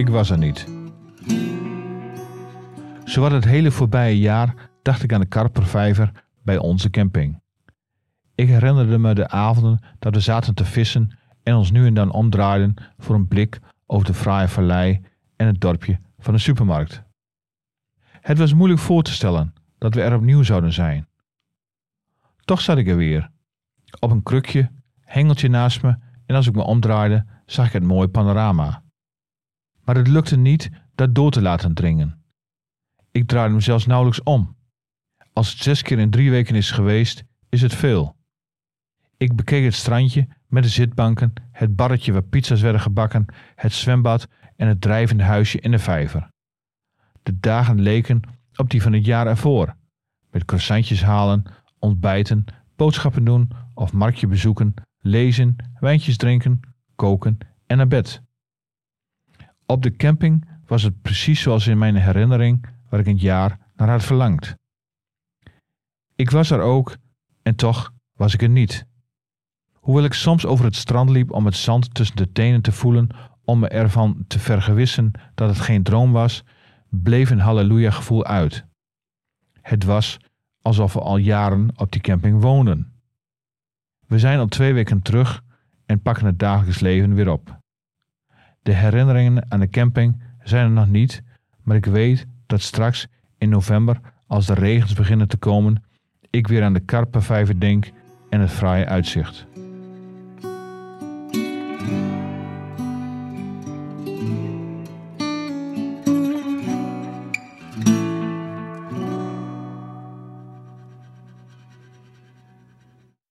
Ik was er niet. Zowat het hele voorbije jaar dacht ik aan de karpervijver bij onze camping. Ik herinnerde me de avonden dat we zaten te vissen en ons nu en dan omdraaiden voor een blik over de fraaie vallei en het dorpje van de supermarkt. Het was moeilijk voor te stellen dat we er opnieuw zouden zijn. Toch zat ik er weer, op een krukje, hengeltje naast me en als ik me omdraaide zag ik het mooie panorama. Maar het lukte niet dat door te laten dringen. Ik draaide me zelfs nauwelijks om. Als het zes keer in drie weken is geweest, is het veel. Ik bekeek het strandje met de zitbanken, het barretje waar pizza's werden gebakken, het zwembad en het drijvende huisje in de vijver. De dagen leken op die van het jaar ervoor, met croissantjes halen, ontbijten, boodschappen doen of marktje bezoeken, lezen, wijntjes drinken, koken en naar bed. Op de camping was het precies zoals in mijn herinnering waar ik een jaar naar had verlangd. Ik was er ook en toch was ik er niet. Hoewel ik soms over het strand liep om het zand tussen de tenen te voelen, om me ervan te vergewissen dat het geen droom was, bleef een halleluja gevoel uit. Het was alsof we al jaren op die camping woonden. We zijn al twee weken terug en pakken het dagelijks leven weer op. De herinneringen aan de camping zijn er nog niet, maar ik weet dat straks in november, als de regens beginnen te komen, ik weer aan de Karpenvijver denk en het fraaie uitzicht.